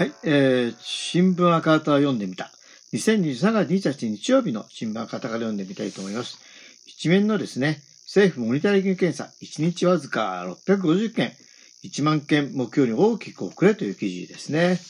はい、えー、新聞赤旗を読んでみた。2023月28日日曜日の新聞赤旗から読んでみたいと思います。一面のですね、政府モニタリング検査、1日わずか650件、1万件目標に大きく遅れという記事ですね。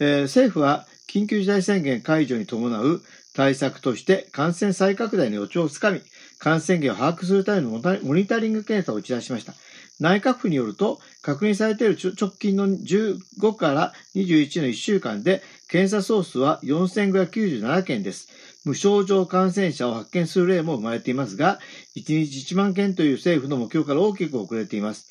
えー、政府は緊急事態宣言解除に伴う対策として感染再拡大の予兆をつかみ、感染源を把握するためのモニタリング検査を打ち出しました。内閣府によると、確認されている直近の15から21の1週間で、検査総数は4597件です。無症状感染者を発見する例も生まれていますが、1日1万件という政府の目標から大きく遅れています。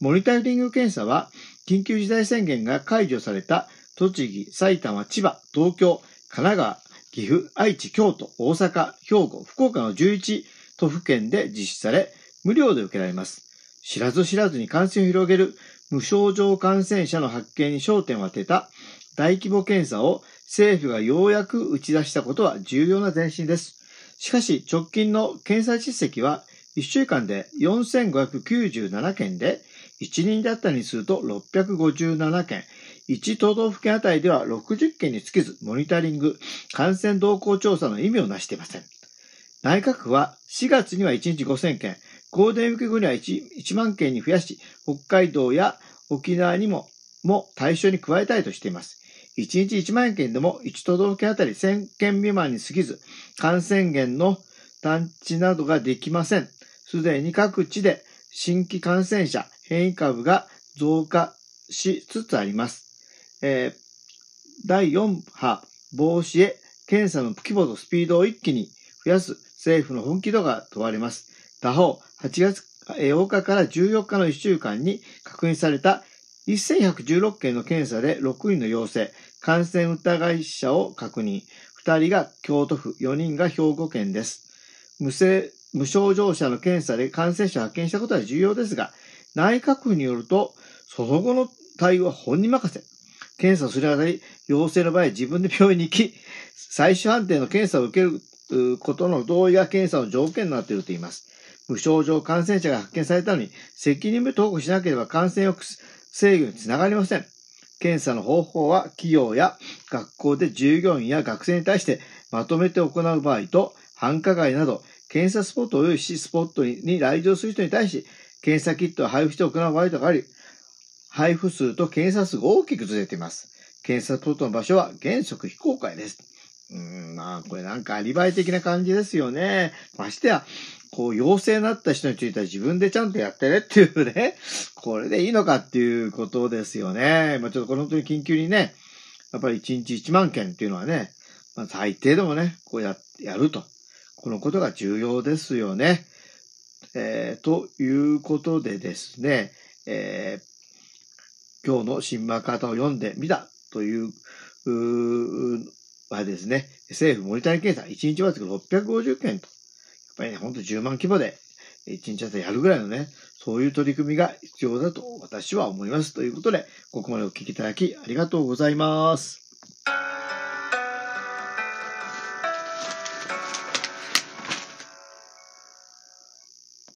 モニタリング検査は、緊急事態宣言が解除された栃木、埼玉、千葉、東京、神奈川、岐阜、愛知、京都、大阪、兵庫、福岡の11都府県で実施され、無料で受けられます。知らず知らずに感染を広げる無症状感染者の発見に焦点を当てた大規模検査を政府がようやく打ち出したことは重要な前進です。しかし直近の検査実績は1週間で4597件で1人だったにすると657件、1都道府県あたりでは60件につきずモニタリング、感染動向調査の意味をなしていません。内閣府は4月には1日5000件、ゴールデンウィーク後には 1, 1万件に増やし、北海道や沖縄にもも対象に加えたいとしています。1日1万件でも1都道府県あたり1000件未満に過ぎず、感染源の探知などができません。すでに各地で新規感染者、変異株が増加しつつあります。えー、第4波防止へ検査の規模とスピードを一気に増やす政府の本気度が問われます。他方、8月8日から14日の1週間に確認された1116件の検査で6人の陽性、感染疑い者を確認。2人が京都府、4人が兵庫県です。無、無症状者の検査で感染者を発見したことは重要ですが、内閣府によると、その後の対応は本人任せ。検査をするあたり、陽性の場合自分で病院に行き、最終判定の検査を受けることの同意が検査の条件になっていると言います。無症状感染者が発見されたのに、責任を投稿しなければ感染を制御につながりません。検査の方法は企業や学校で従業員や学生に対してまとめて行う場合と、繁華街など検査スポットを用意し、スポットに来場する人に対し、検査キットを配布して行う場合とかあり、配布数と検査数が大きくずれています。検査スポットの場所は原則非公開です。うん、まあ、これなんかアリバイ的な感じですよね。ましてや、こう、陽性になった人については自分でちゃんとやってねっていうね、これでいいのかっていうことですよね。まあちょっとこの本当に緊急にね、やっぱり1日1万件っていうのはね、まあ最低でもね、こうや、やると。このことが重要ですよね。えー、ということでですね、えー、今日の新聞方を読んでみたという、うはですね、政府モニタリング検査、1日わずか650件と。やっぱりね、ほんと10万規模で1日あたりやるぐらいのね、そういう取り組みが必要だと私は思います。ということで、ここまでお聞きいただきありがとうございます。